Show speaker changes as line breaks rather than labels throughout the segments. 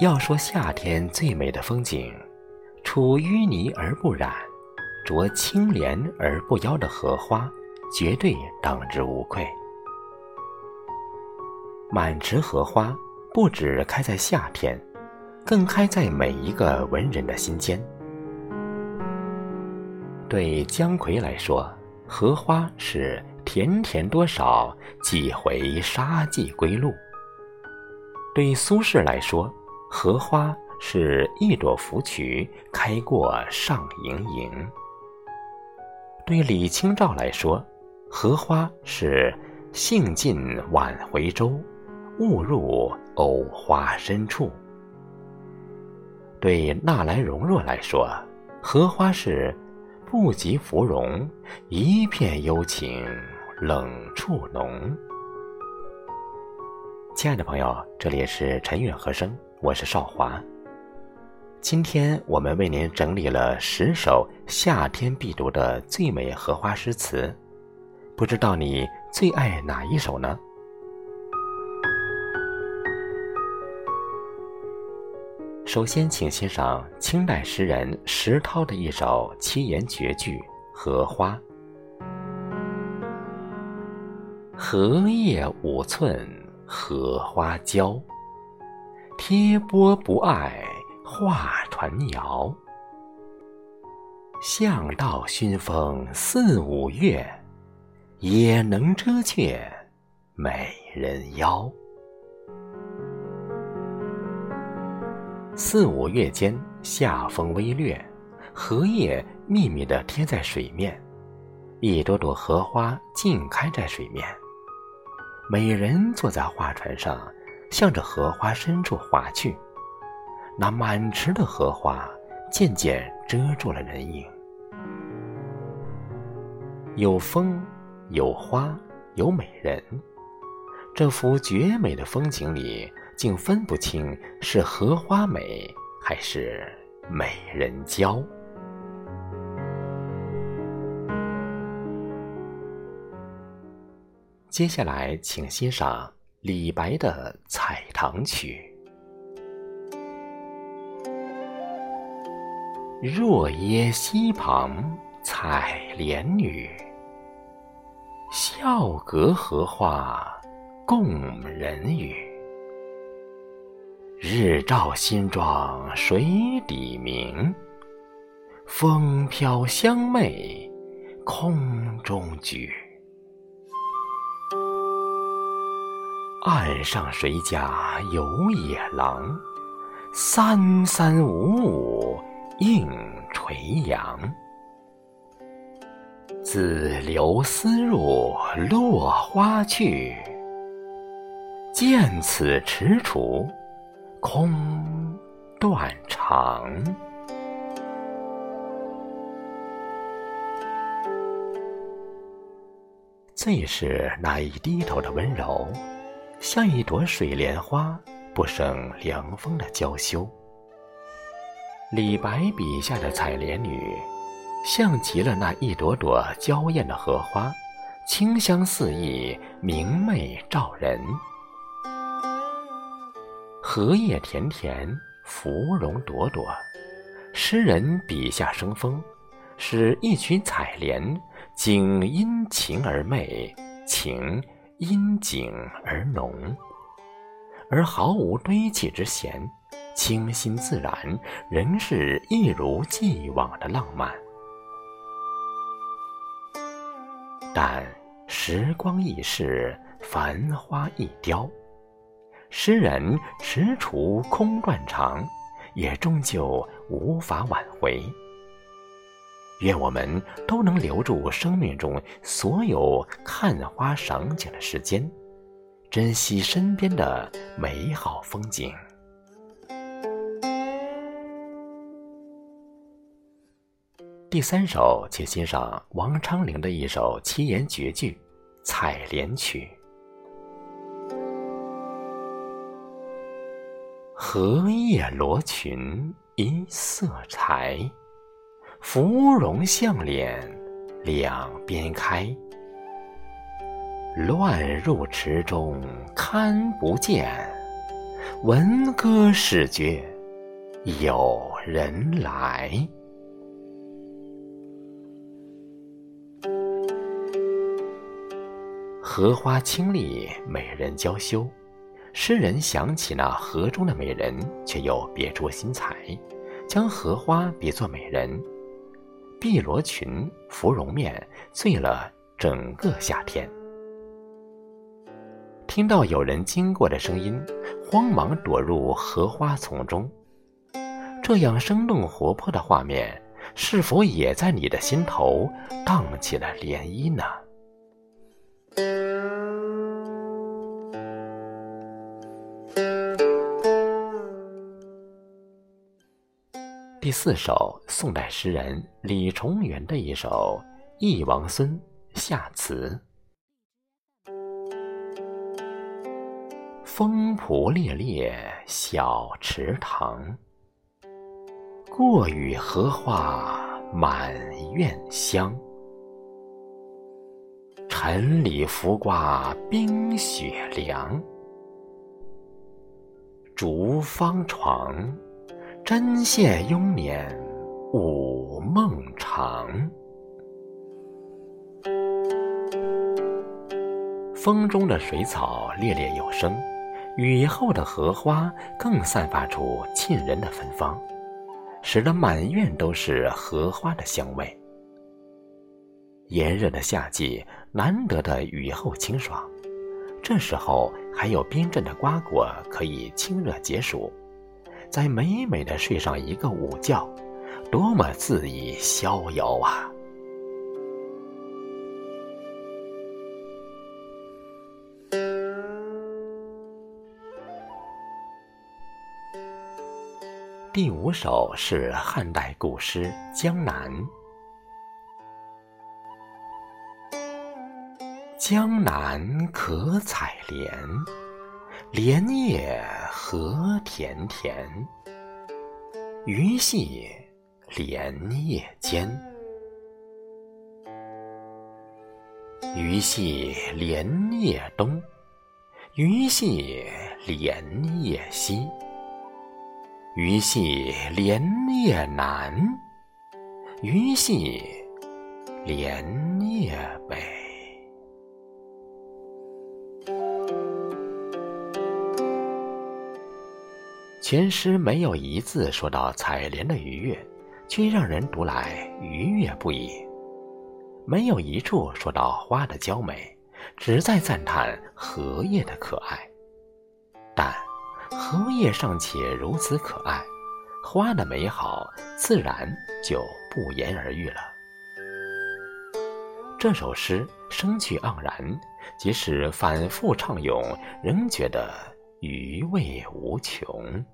要说夏天最美的风景，出淤泥而不染，濯清涟而不妖的荷花，绝对当之无愧。满池荷花不止开在夏天，更开在每一个文人的心间。对姜夔来说，荷花是甜甜多少，几回沙迹归路；对苏轼来说，荷花是一朵芙蕖，开过上盈盈；对李清照来说，荷花是兴尽晚回舟，误入藕花深处；对纳兰容若来说，荷花是。不及芙蓉，一片幽情冷处浓。亲爱的朋友，这里是陈远和声，我是少华。今天我们为您整理了十首夏天必读的最美荷花诗词，不知道你最爱哪一首呢？首先，请欣赏清代诗人石涛的一首七言绝句《荷花》：荷叶五寸荷花娇，贴波不爱画船摇。巷道熏风四五月，也能遮却美人腰。四五月间，夏风微掠，荷叶密密地贴在水面，一朵朵荷花尽开在水面。美人坐在画船上，向着荷花深处划去。那满池的荷花渐渐遮住了人影。有风，有花，有美人，这幅绝美的风景里。竟分不清是荷花美还是美人娇。接下来，请欣赏李白的《采塘曲》：若耶溪旁采莲女，笑隔荷花共人语。日照新妆水底明，风飘香袂空中举。岸上谁家有野狼？三三五五映垂杨。自流丝入落花去，见此踟蹰。空断肠。最是那一低头的温柔，像一朵水莲花，不胜凉风的娇羞。李白笔下的采莲女，像极了那一朵朵娇艳的荷花，清香四溢，明媚照人。荷叶田田，芙蓉朵朵，诗人笔下生风，使一曲采莲，景因情而媚，情因景而浓，而毫无堆砌之嫌，清新自然，仍是一如既往的浪漫。但时光易逝，繁花易凋。诗人踟蹰空断肠，也终究无法挽回。愿我们都能留住生命中所有看花赏景的时间，珍惜身边的美好风景。第三首，请欣赏王昌龄的一首七言绝句《采莲曲》。荷叶罗裙一色裁，芙蓉向脸两边开。乱入池中看不见，闻歌始觉有人来。荷花清丽，美人娇羞。诗人想起那河中的美人，却又别出心裁，将荷花比作美人。碧螺裙、芙蓉面，醉了整个夏天。听到有人经过的声音，慌忙躲入荷花丛中。这样生动活泼的画面，是否也在你的心头荡起了涟漪呢？第四首，宋代诗人李重元的一首《忆王孙·夏词》。风蒲猎猎小池塘，过雨荷花满院香。晨里浮挂冰雪凉，竹方床。针线慵眠午梦长。风中的水草猎猎有声，雨后的荷花更散发出沁人的芬芳，使得满院都是荷花的香味。炎热的夏季，难得的雨后清爽，这时候还有冰镇的瓜果可以清热解暑。再美美的睡上一个午觉，多么恣意逍遥啊！第五首是汉代古诗《江南》。江南可采莲。莲叶何田田，鱼戏莲叶间。鱼戏莲叶东，鱼戏莲叶西。鱼戏莲叶南，鱼戏莲叶全诗没有一字说到采莲的愉悦，却让人读来愉悦不已；没有一处说到花的娇美，只在赞叹荷叶的可爱。但荷叶尚且如此可爱，花的美好自然就不言而喻了。这首诗生趣盎然，即使反复唱咏，仍觉得余味无穷。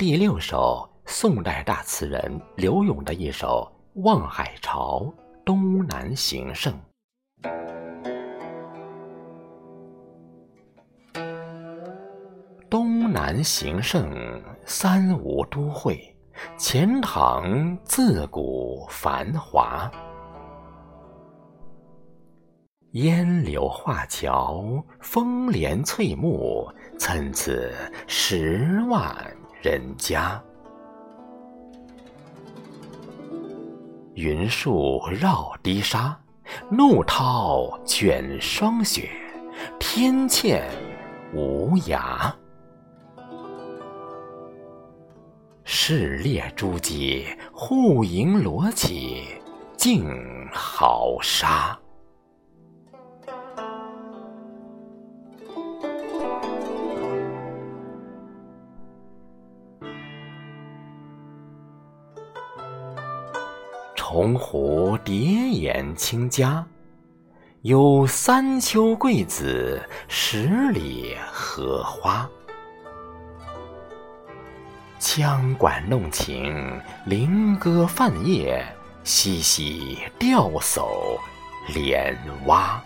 第六首，宋代大词人刘永的一首《望海潮·东南行胜》。东南行胜，三吴都会，钱塘自古繁华。烟柳画桥，风帘翠幕，参差十万。人家，云树绕堤沙，怒涛卷霜雪，天堑无涯。市猎诸暨，户盈罗绮，竞豪沙。鸿鹄蝶眼清嘉，有三秋桂子，十里荷花。羌管弄晴，菱歌泛夜，嬉戏钓叟莲蛙。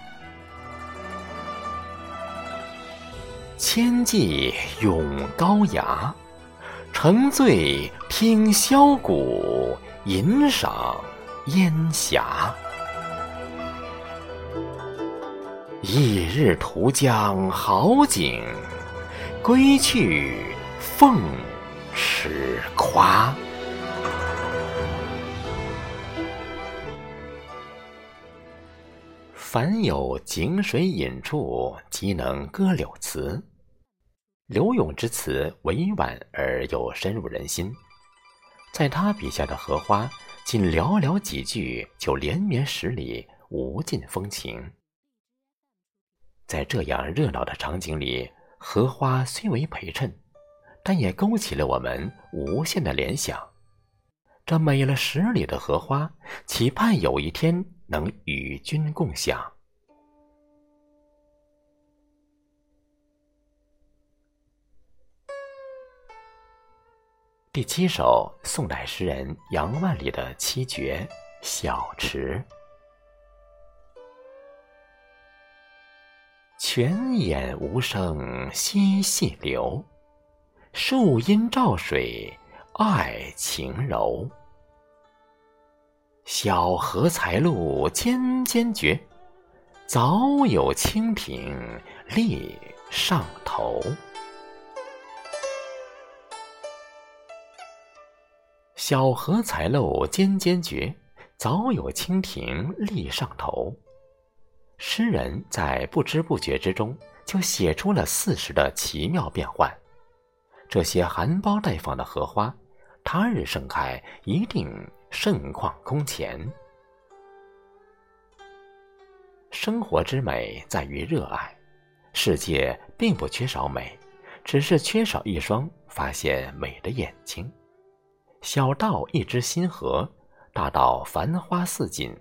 千骑咏高崖，乘醉听箫鼓，吟赏。烟霞。一日图江好景，归去凤池夸。凡有井水饮处，即能歌柳词。柳永之词委婉而又深入人心，在他笔下的荷花，仅寥寥几句就连绵十里，无尽风情。在这样热闹的场景里，荷花虽为陪衬，但也勾起了我们无限的联想。这美了十里的荷花，期盼有一天。能与君共享。第七首，宋代诗人杨万里的七绝《小池》：泉眼无声惜细流，树阴照水爱晴柔。小荷才露尖尖绝，早有蜻蜓立上头。小荷才露尖尖绝，早有蜻蜓立上头。诗人在不知不觉之中，就写出了四时的奇妙变换。这些含苞待放的荷花，他日盛开，一定。盛况空前。生活之美在于热爱，世界并不缺少美，只是缺少一双发现美的眼睛。小到一枝新荷，大到繁花似锦，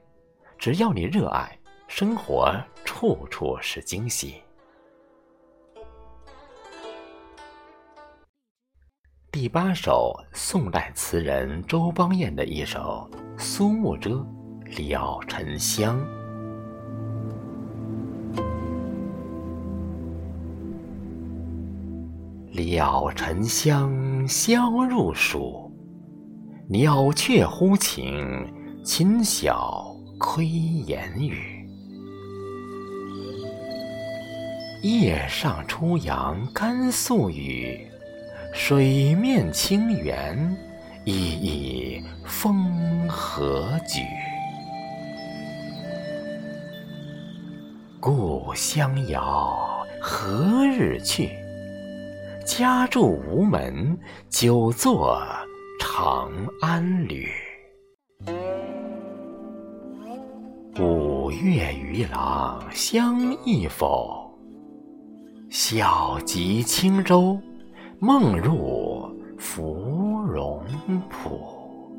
只要你热爱，生活处处是惊喜。第八首，宋代词人周邦彦的一首《苏幕遮·了沉香》。了沉香，消入蜀，鸟雀呼晴，禽晓窥檐宇。叶上初阳甘肃雨。水面清圆，熠熠风和举。故乡遥，何日去？家住吴门，久坐长安旅。五月渔郎相忆否？小楫轻舟。梦入芙蓉浦，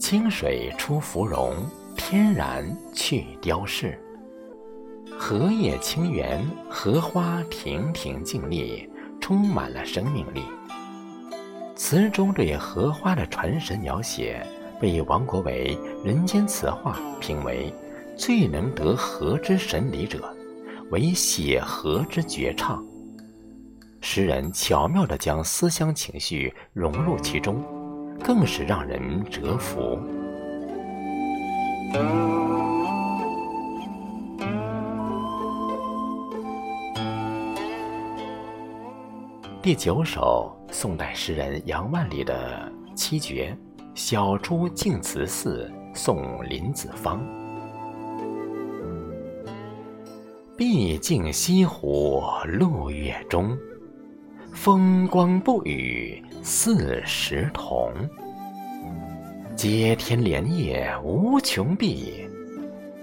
清水出芙蓉，天然去雕饰。荷叶清圆，荷花亭亭静立，充满了生命力。词中对荷花的传神描写，被王国维《人间词话》评为最能得荷之神理者。为写荷之绝唱，诗人巧妙地将思乡情绪融入其中，更是让人折服。第九首，宋代诗人杨万里的七绝《小出净慈寺送林子方》。毕竟西湖露月中，风光不与四时同。接天莲叶无穷碧，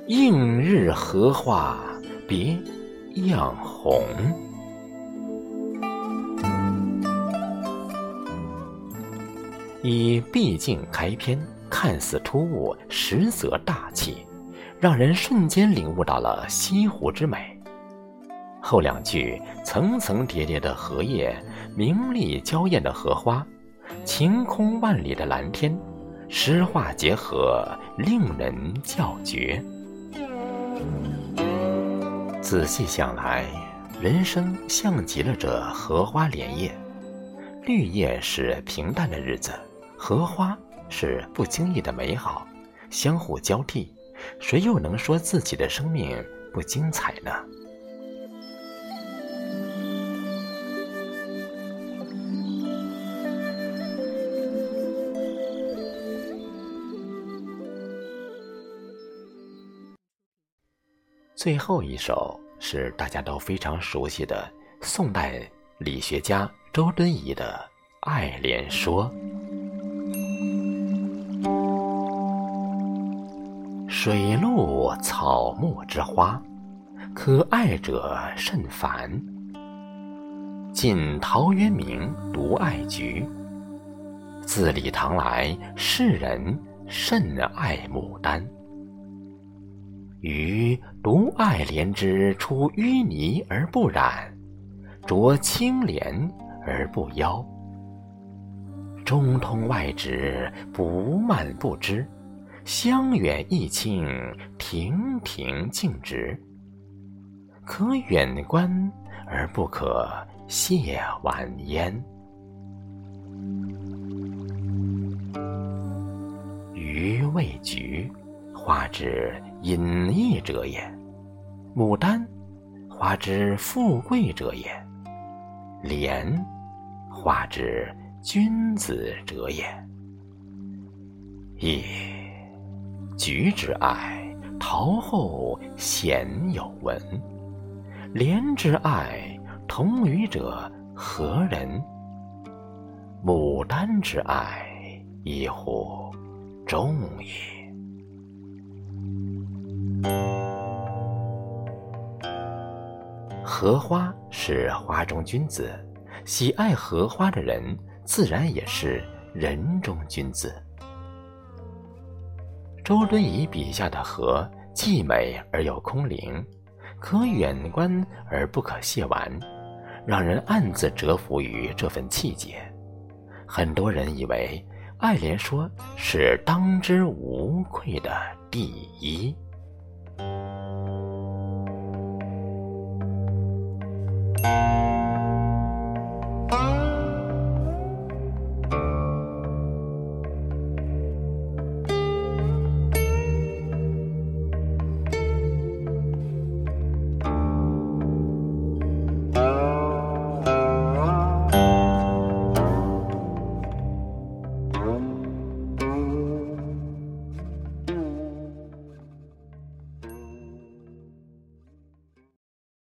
映日荷花别样红。以毕竟开篇，看似突兀，实则大气。让人瞬间领悟到了西湖之美。后两句层层叠叠的荷叶，明丽娇艳的荷花，晴空万里的蓝天，诗画结合，令人叫绝。仔细想来，人生像极了这荷花莲叶，绿叶是平淡的日子，荷花是不经意的美好，相互交替。谁又能说自己的生命不精彩呢？最后一首是大家都非常熟悉的宋代理学家周敦颐的《爱莲说》。水陆草木之花，可爱者甚蕃。晋陶渊明独爱菊，自李唐来世人甚爱牡丹。予独爱莲之出淤泥而不染，濯清涟而不妖。中通外直，不蔓不枝，香远益清，亭亭净植。可远观而不可亵玩焉。予谓菊，花之。隐逸者也，牡丹，花之富贵者也；莲，花之君子者也。噫！菊之爱，陶后鲜有闻；莲之爱，同予者何人？牡丹之爱，一乎众也。荷花是花中君子，喜爱荷花的人，自然也是人中君子。周敦颐笔下的河，既美而又空灵，可远观而不可亵玩，让人暗自折服于这份气节。很多人以为《爱莲说》是当之无愧的第一。